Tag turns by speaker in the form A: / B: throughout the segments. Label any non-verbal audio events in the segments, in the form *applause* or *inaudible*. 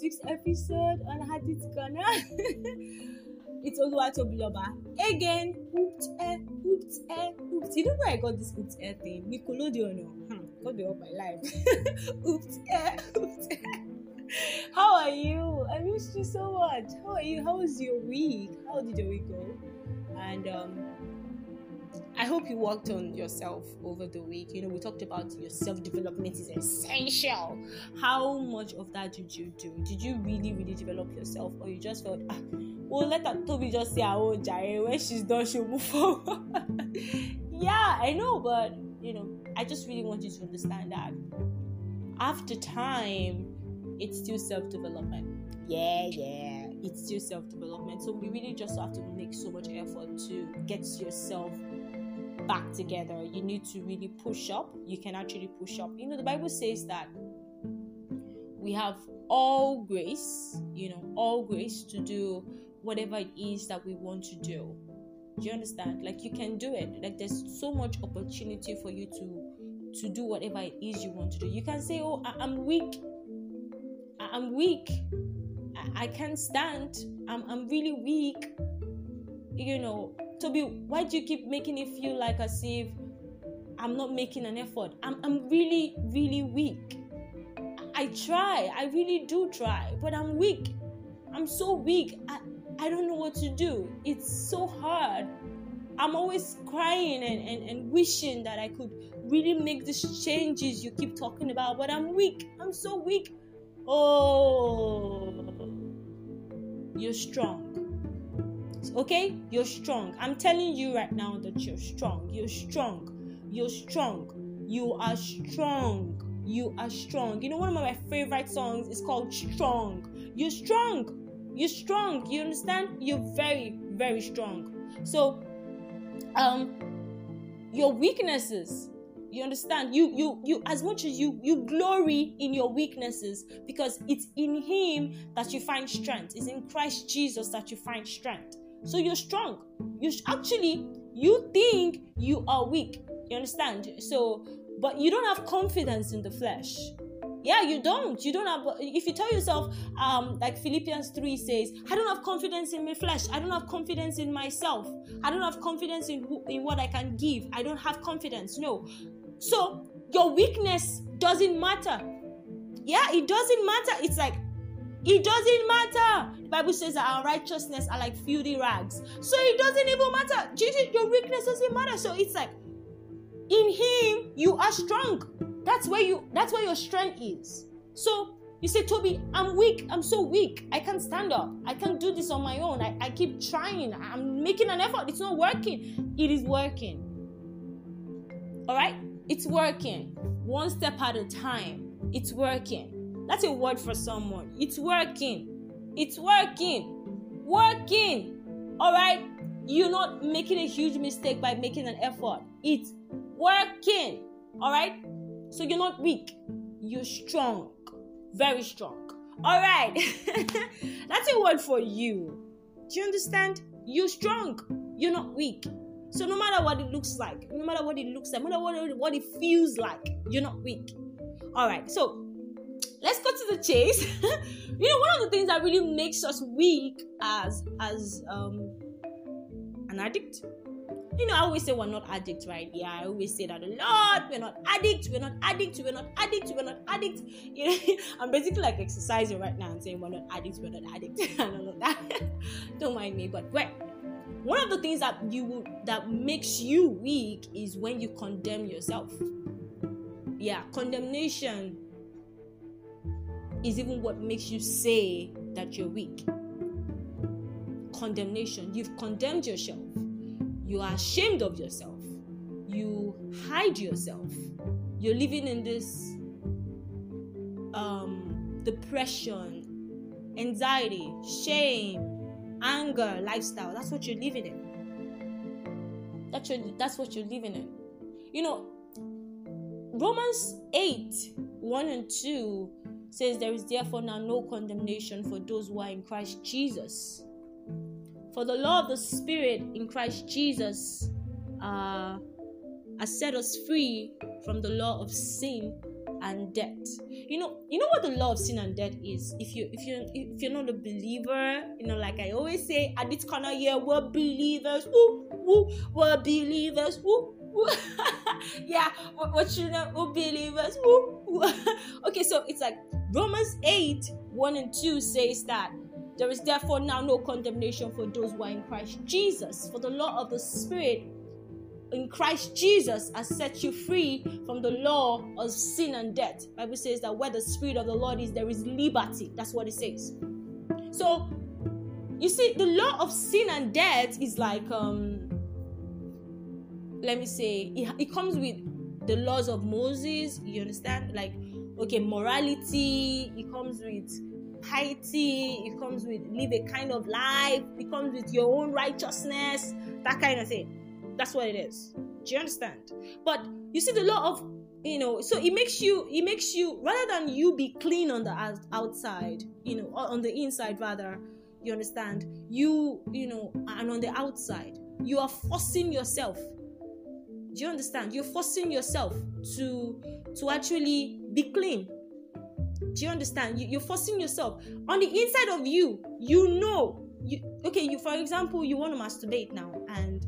A: week's episode on Hadith Corner. it's *laughs* Oluwatobiloba. Again, hooped air, hooped air, hooped. You know where I got this hooped air thing? Nickelodeon. Hmm, got the up my life. *laughs* hooped air, hooped air. How are you? I miss you so much. How are you? How was your week? How did your week go? And um I hope you worked on yourself over the week. You know, we talked about your self development is essential. How much of that did you do? Did you really, really develop yourself, or you just felt, ah, well, let that Toby just say, oh, Jai, when she's done, she'll move forward. *laughs* yeah, I know, but you know, I just really want you to understand that after time, it's still self development. Yeah, yeah, it's still self development. So we really just have to make so much effort to get yourself back mm. together. You need to really push up. You can actually push up. You know, the Bible says that we have all grace, you know, all grace to do whatever it is that we want to do. Do you understand? Like you can do it. Like there's so much opportunity for you to to do whatever it is you want to do. You can say, "Oh, I- am weak. I- I'm weak. I-, I can't stand. I'm I'm really weak." You know, Toby, why do you keep making it feel like as if I'm not making an effort? I'm, I'm really, really weak. I try, I really do try, but I'm weak. I'm so weak. I, I don't know what to do. It's so hard. I'm always crying and, and, and wishing that I could really make these changes you keep talking about, but I'm weak. I'm so weak. Oh, you're strong okay? You're strong. I'm telling you right now that you're strong. You're strong. You're strong. You are strong. You are strong. You know, one of my favorite songs is called Strong. You're strong. You're strong. You understand? You're very, very strong. So, um, your weaknesses you understand you you you as much as you you glory in your weaknesses because it's in him that you find strength it's in christ jesus that you find strength so you're strong. You sh- actually you think you are weak. You understand? So, but you don't have confidence in the flesh. Yeah, you don't. You don't have. If you tell yourself, um, like Philippians three says, I don't have confidence in my flesh. I don't have confidence in myself. I don't have confidence in who, in what I can give. I don't have confidence. No. So your weakness doesn't matter. Yeah, it doesn't matter. It's like it doesn't matter. Bible says that our righteousness are like filthy rags. So it doesn't even matter. Jesus, your weakness doesn't matter. So it's like in him you are strong. That's where you that's where your strength is. So you say, Toby, I'm weak. I'm so weak. I can't stand up. I can't do this on my own. I, I keep trying. I'm making an effort. It's not working. It is working. All right? It's working. One step at a time. It's working. That's a word for someone. It's working. It's working. Working. All right? You're not making a huge mistake by making an effort. It's working. All right? So you're not weak. You're strong. Very strong. All right. *laughs* That's a word for you. Do you understand? You're strong. You're not weak. So no matter what it looks like, no matter what it looks like, no matter what, what it feels like, you're not weak. All right. So let's go to the chase. *laughs* you know, one of the things that really makes us weak as as um an addict. You know, I always say we're not addicts, right? Yeah, I always say that a lot. We're not addicts. We're not addicts. We're not addicts. We're not addicts. *laughs* You know, I'm basically like exercising right now and saying we're not addicts. We're not addicts, and all of that. *laughs* Don't mind me, but wait. One of the things that you that makes you weak is when you condemn yourself. Yeah, condemnation is even what makes you say that you're weak. Condemnation. You've condemned yourself. You are ashamed of yourself. You hide yourself. You're living in this um, depression, anxiety, shame, anger lifestyle. That's what you're living in. That's, your, that's what you're living in. You know, Romans 8 1 and 2 says, There is therefore now no condemnation for those who are in Christ Jesus. For the law of the Spirit in Christ Jesus uh, has set us free from the law of sin and death. You know you know what the law of sin and death is if you if you if you're not a believer you know like i always say at this corner here we're believers woo, woo, we're believers woo, *laughs* yeah we're, children we're believers woo, woo. *laughs* okay so it's like romans 8 1 and 2 says that there is therefore now no condemnation for those who are in christ jesus for the law of the spirit in Christ Jesus has set you free from the law of sin and death. Bible says that where the spirit of the Lord is, there is liberty. That's what it says. So you see, the law of sin and death is like um let me say it, it comes with the laws of Moses, you understand? Like okay, morality, it comes with piety, it comes with live a kind of life, it comes with your own righteousness, that kind of thing. That's what it is. Do you understand? But you see, the law of you know, so it makes you it makes you rather than you be clean on the outside, you know, on the inside rather. You understand? You you know, and on the outside, you are forcing yourself. Do you understand? You're forcing yourself to to actually be clean. Do you understand? You, you're forcing yourself on the inside of you. You know, you okay. You for example, you want to masturbate now, and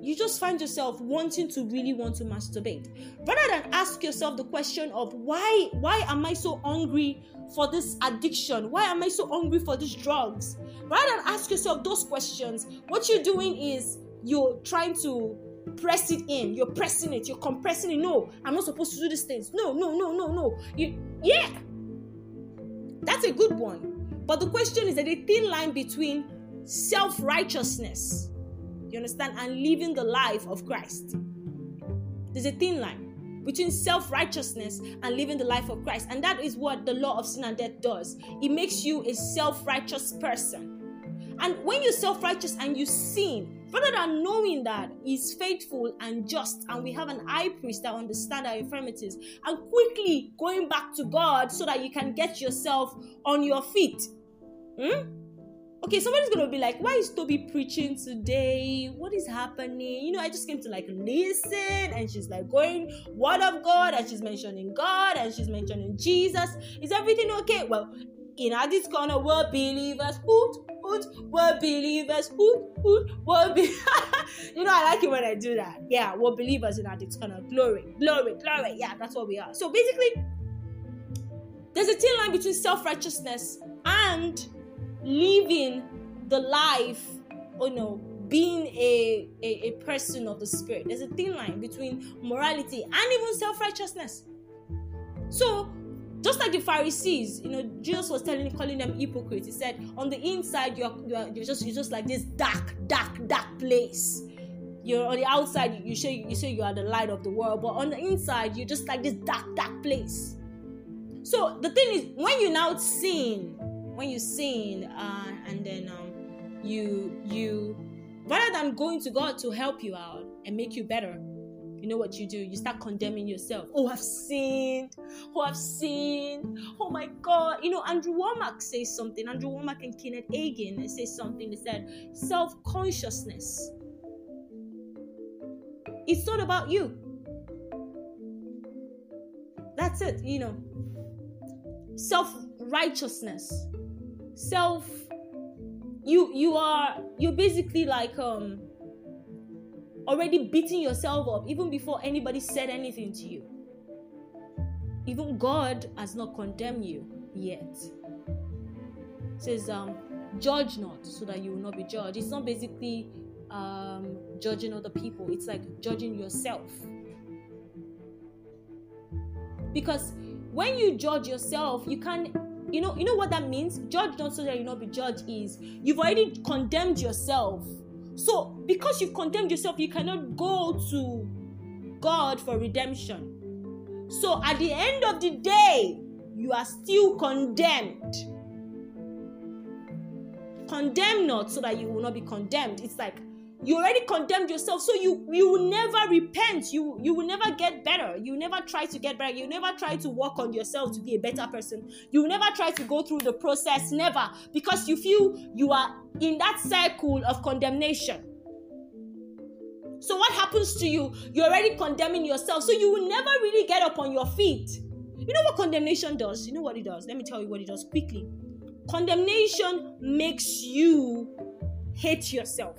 A: you just find yourself wanting to really want to masturbate rather than ask yourself the question of why why am i so hungry for this addiction why am i so hungry for these drugs rather than ask yourself those questions what you're doing is you're trying to press it in you're pressing it you're compressing it no i'm not supposed to do these things no no no no no you yeah that's a good one but the question is that a thin line between self-righteousness you understand? And living the life of Christ. There's a thin line between self righteousness and living the life of Christ. And that is what the law of sin and death does. It makes you a self righteous person. And when you're self righteous and you sin, rather than knowing that He's faithful and just, and we have an high priest that understands our infirmities, and quickly going back to God so that you can get yourself on your feet. Hmm? okay, somebody's gonna be like, why is Toby preaching today? What is happening? You know, I just came to like listen, and she's like going word of God, and she's mentioning God, and she's mentioning Jesus. Is everything okay? Well, in our this corner, we're believers. Hoot, we're believers. Hoot, hoot, we're be- *laughs* You know, I like it when I do that. Yeah, we're believers in this corner. Glory, glory, glory. Yeah, that's what we are. So basically, there's a thin line between self-righteousness and living the life, oh you know, being a, a, a person of the spirit. There's a thin line between morality and even self righteousness. So, just like the Pharisees, you know, Jesus was telling, calling them hypocrites. He said, on the inside, you're, you're, you're just you're just like this dark, dark, dark place. You're on the outside, you say you say you are the light of the world, but on the inside, you're just like this dark, dark place. So the thing is, when you now sin, when you sin uh, and then um, you you rather than going to God to help you out and make you better, you know what you do? You start condemning yourself. Oh, I've sinned. Oh, I've sinned. Oh my God. You know, Andrew Wommack says something. Andrew Wommack and Kenneth Hagin say something. They said self consciousness. It's not about you. That's it. You know, self righteousness self you you are you're basically like um already beating yourself up even before anybody said anything to you. Even god has not condemned you yet. It says um judge not so that you will not be judged. It's not basically um judging other people. It's like judging yourself. Because when you judge yourself you can't you know you know what that means? Judge not so that you not be judged is you've already condemned yourself so because you've condemned yourself you cannot go to god for redemption. So at the end of the day you are still condemned. Condemn not so that you will not be condemned. It's like you already condemned yourself so you you will never repent you you will never get better you never try to get better you never try to work on yourself to be a better person you never try to go through the process never because you feel you are in that circle of condemnation so what happens to you you're already condemning yourself so you will never really get up on your feet You know what condemnation does? You know what it does? Let me tell you what it does quickly. Condemnation makes you hate yourself.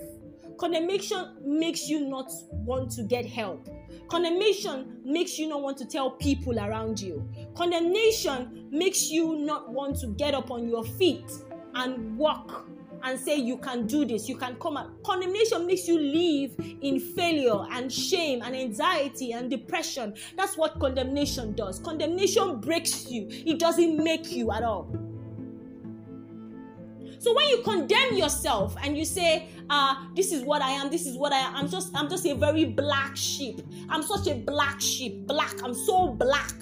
A: Condemnation makes you not want to get help. Condemnation makes you not want to tell people around you. Condemnation makes you not want to get up on your feet and walk and say you can do this, you can come out. Condemnation makes you live in failure and shame and anxiety and depression. That's what condemnation does. Condemnation breaks you, it doesn't make you at all. So when you condemn yourself and you say, uh, this is what I am, this is what I am, I'm just I'm just a very black sheep. I'm such a black sheep. Black. I'm so black.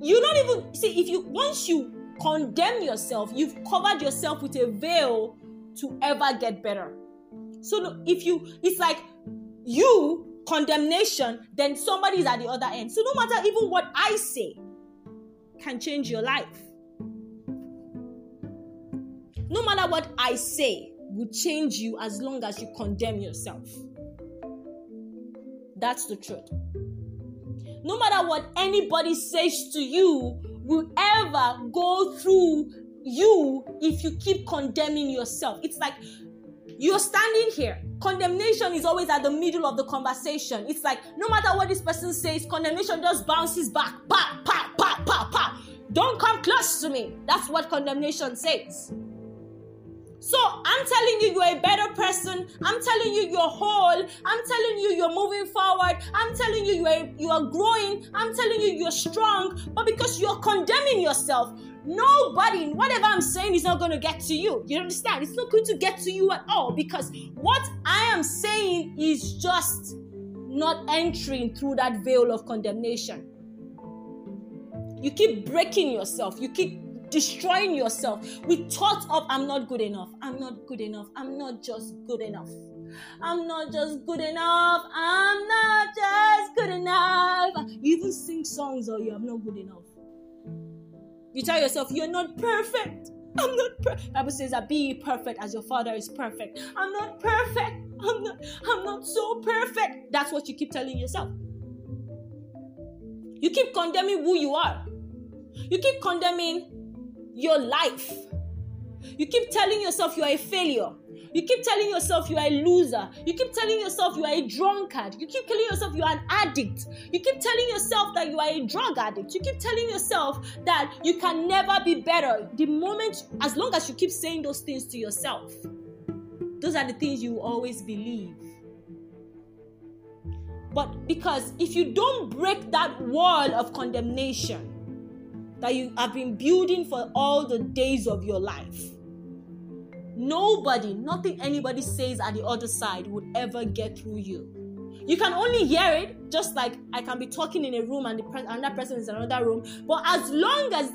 A: You don't even see if you once you condemn yourself, you've covered yourself with a veil to ever get better. So if you, it's like you condemnation, then somebody's at the other end. So no matter even what I say can change your life. No matter what I say will change you as long as you condemn yourself. That's the truth. No matter what anybody says to you will ever go through you if you keep condemning yourself. It's like you're standing here. Condemnation is always at the middle of the conversation. It's like no matter what this person says, condemnation just bounces back. Pa, pa, pa, pa, pa. Don't come close to me. That's what condemnation says. So I'm telling you, you're a better person. I'm telling you, you're whole. I'm telling you, you're moving forward. I'm telling you, you are, you are growing. I'm telling you, you're strong. But because you're condemning yourself, nobody, whatever I'm saying, is not going to get to you. You understand? It's not going to get to you at all because what I am saying is just not entering through that veil of condemnation. You keep breaking yourself. You keep destroying yourself with thoughts of I'm not good enough. I'm not good enough. I'm not just good enough. I'm not just good enough. I'm not just good enough. You even sing songs or you I'm not good enough. You tell yourself you're not perfect. I'm not perfect. Bible says that be perfect as your father is perfect. I'm not perfect. I'm not, I'm not so perfect. That's what you keep telling yourself. You keep condemning who you are. You keep condemning your life. You keep telling yourself you are a failure. You keep telling yourself you are a loser. You keep telling yourself you are a drunkard. You keep telling yourself you are an addict. You keep telling yourself that you are a drug addict. You keep telling yourself that you can never be better. The moment, as long as you keep saying those things to yourself, those are the things you always believe. But because if you don't break that wall of condemnation, that you have been building for all the days of your life. Nobody, nothing anybody says at the other side would ever get through you. You can only hear it, just like I can be talking in a room and the pre- that person is in another room. But as long as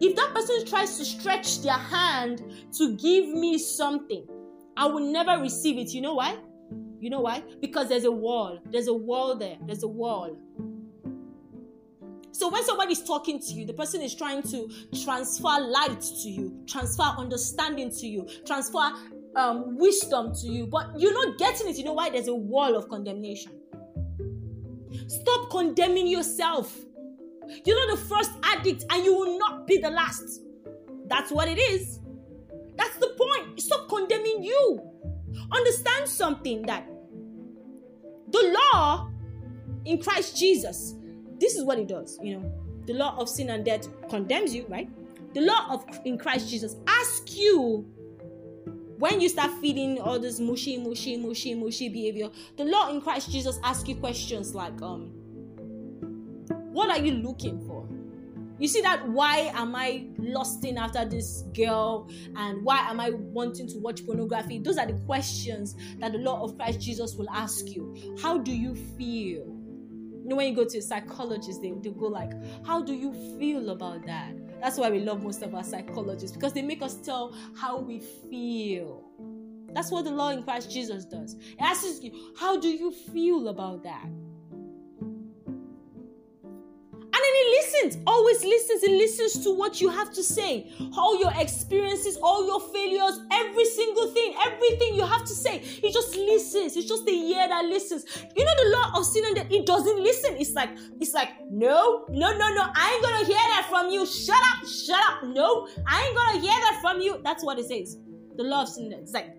A: if that person tries to stretch their hand to give me something, I will never receive it. You know why? You know why? Because there's a wall. There's a wall there. There's a wall. So when somebody's talking to you, the person is trying to transfer light to you, transfer understanding to you, transfer um, wisdom to you, but you're not getting it. You know why? There's a wall of condemnation. Stop condemning yourself. You're not the first addict, and you will not be the last. That's what it is. That's the point. Stop condemning you. Understand something that the law in Christ Jesus this is what it does. You know, the law of sin and death condemns you, right? The law of in Christ Jesus asks you when you start feeling all this mushy, mushy, mushy, mushy behavior. The law in Christ Jesus asks you questions like, um, what are you looking for? You see that why am I lusting after this girl and why am I wanting to watch pornography? Those are the questions that the law of Christ Jesus will ask you. How do you feel? When you go to a psychologist, they, they go like, How do you feel about that? That's why we love most of our psychologists because they make us tell how we feel. That's what the law in Christ Jesus does. It asks you, How do you feel about that? It listens, always listens. He listens to what you have to say, all your experiences, all your failures, every single thing, everything you have to say. He just listens. It's just the ear that listens. You know the law of sin and that it doesn't listen. It's like it's like no, no, no, no. I ain't gonna hear that from you. Shut up, shut up. No, I ain't gonna hear that from you. That's what it says. The law of sin. It's like,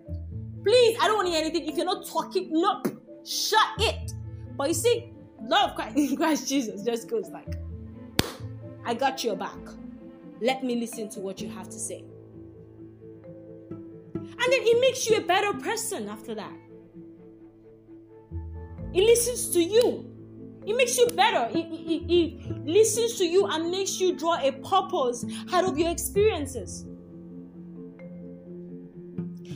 A: please, I don't want to hear anything. If you're not talking, no, shut it. But you see, love Christ, *laughs* Christ Jesus just goes like, I got your back. Let me listen to what you have to say. And then it makes you a better person after that. It listens to you. It makes you better. It, it, it, listens to you and makes you draw a purpose out of your experiences.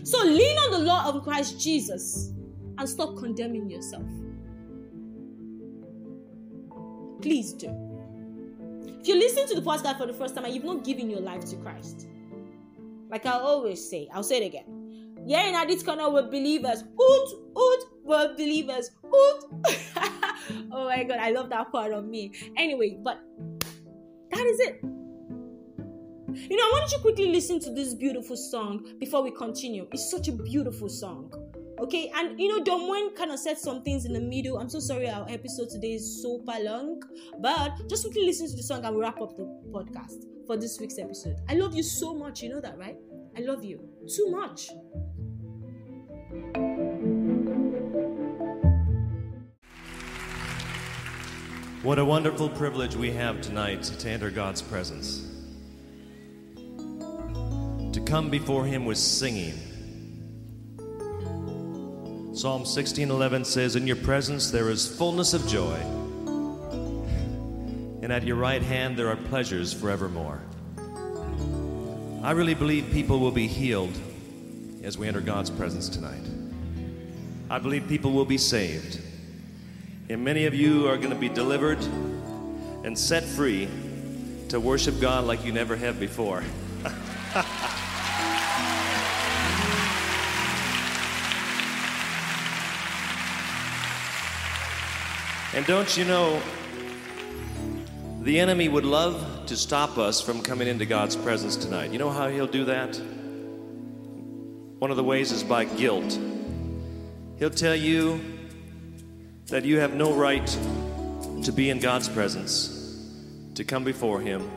A: So lean on the law of Christ Jesus and stop condemning yourself. Please do. If you listen to the podcast for the first time and you've not given your life to Christ, like I always say, I'll say it again. Yeah, in this corner we're believers. Oot, oot, we're believers. Oot. *laughs* oh my god, I love that part of me. Anyway, but that is it. You know, I wanted to quickly listen to this beautiful song before we continue. It's such a beautiful song. Okay, and you know, Don Moen kind of said some things in the middle. I'm so sorry our episode today is super long, but just quickly listen to the song and we'll wrap up the podcast for this week's episode. I love you so much, you know that, right? I love you too much.
B: What a wonderful privilege we have tonight to enter God's presence. To come before Him with singing Psalm 16:11 says, "In your presence there is fullness of joy, and at your right hand there are pleasures forevermore." I really believe people will be healed as we enter God's presence tonight. I believe people will be saved. And many of you are going to be delivered and set free to worship God like you never have before. And don't you know, the enemy would love to stop us from coming into God's presence tonight. You know how he'll do that? One of the ways is by guilt. He'll tell you that you have no right to be in God's presence, to come before Him.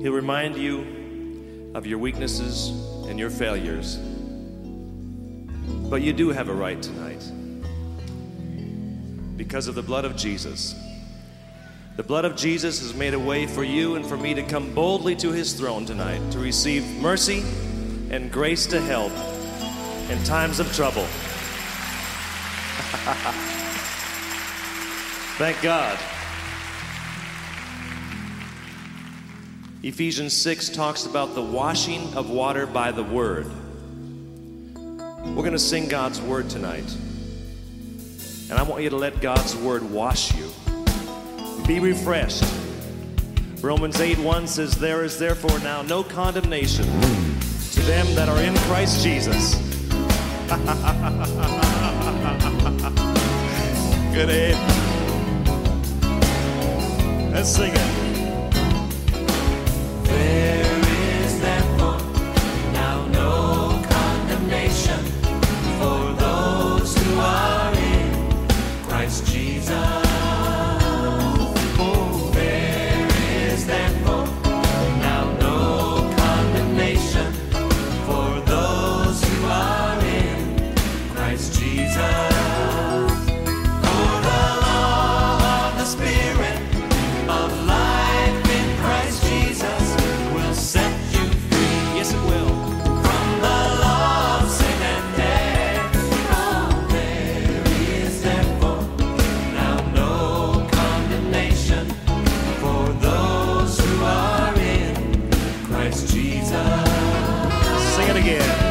B: He'll remind you of your weaknesses and your failures. But you do have a right tonight because of the blood of Jesus. The blood of Jesus has made a way for you and for me to come boldly to his throne tonight to receive mercy and grace to help in times of trouble. *laughs* Thank God. Ephesians 6 talks about the washing of water by the word. We're going to sing God's word tonight. And I want you to let God's word wash you. Be refreshed. Romans 8 1 says, There is therefore now no condemnation to them that are in Christ Jesus. *laughs* Good aid. Let's sing it.
A: Jesus. Sing it again.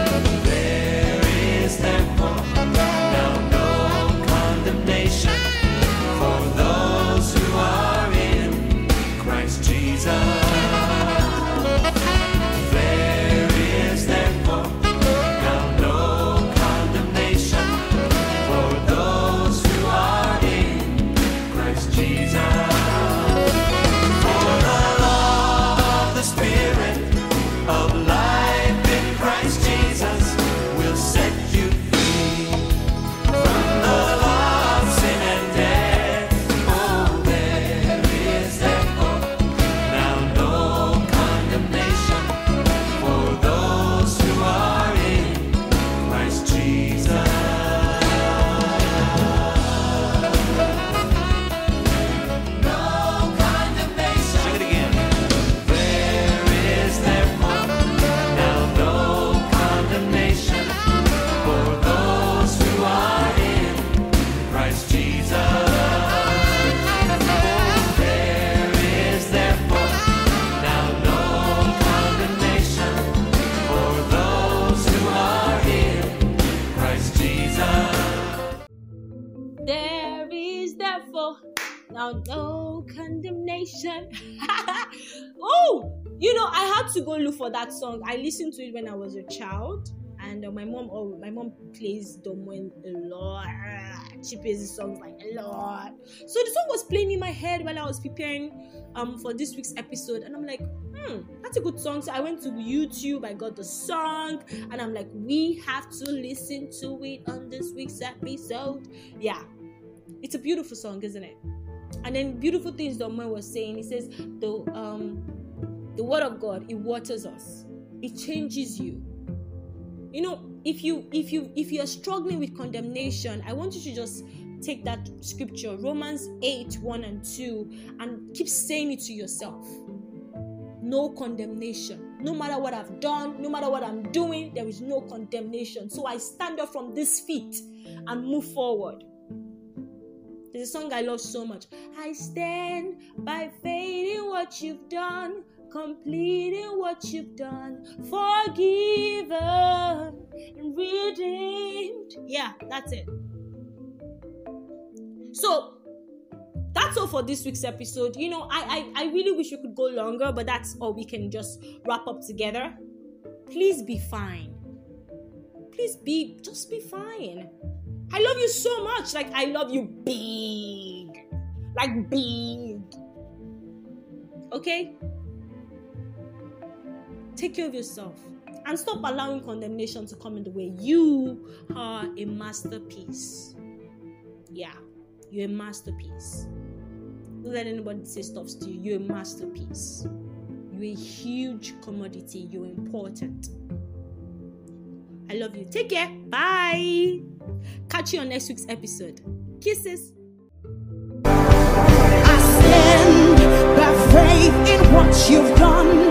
A: To go look for that song. I listened to it when I was a child, and uh, my mom, oh, my mom plays Don Moen a lot. She plays the songs like a lot. So the song was playing in my head while I was preparing um for this week's episode, and I'm like, hmm, that's a good song. So I went to YouTube, I got the song, and I'm like, we have to listen to it on this week's episode. Yeah, it's a beautiful song, isn't it? And then beautiful things Don Moen was saying. He says the um the word of God it waters us, it changes you. You know, if you if you if you're struggling with condemnation, I want you to just take that scripture, Romans 8, 1 and 2, and keep saying it to yourself. No condemnation. No matter what I've done, no matter what I'm doing, there is no condemnation. So I stand up from this feet and move forward. There's a song I love so much. I stand by faith in what you've done, completing what you've done, forgiven and redeemed. Yeah, that's it. So that's all for this week's episode. You know, I, I I really wish we could go longer, but that's all we can just wrap up together. Please be fine. Please be just be fine. I love you so much. Like I love you big. Like big. Okay? Take care of yourself and stop allowing condemnation to come in the way. You are a masterpiece. Yeah, you're a masterpiece. Don't let anybody say stuff to you. You're a masterpiece. You're a huge commodity. You're important. I love you. Take care. Bye. Catch you on next week's episode. Kisses.
C: I stand by faith in what you've done.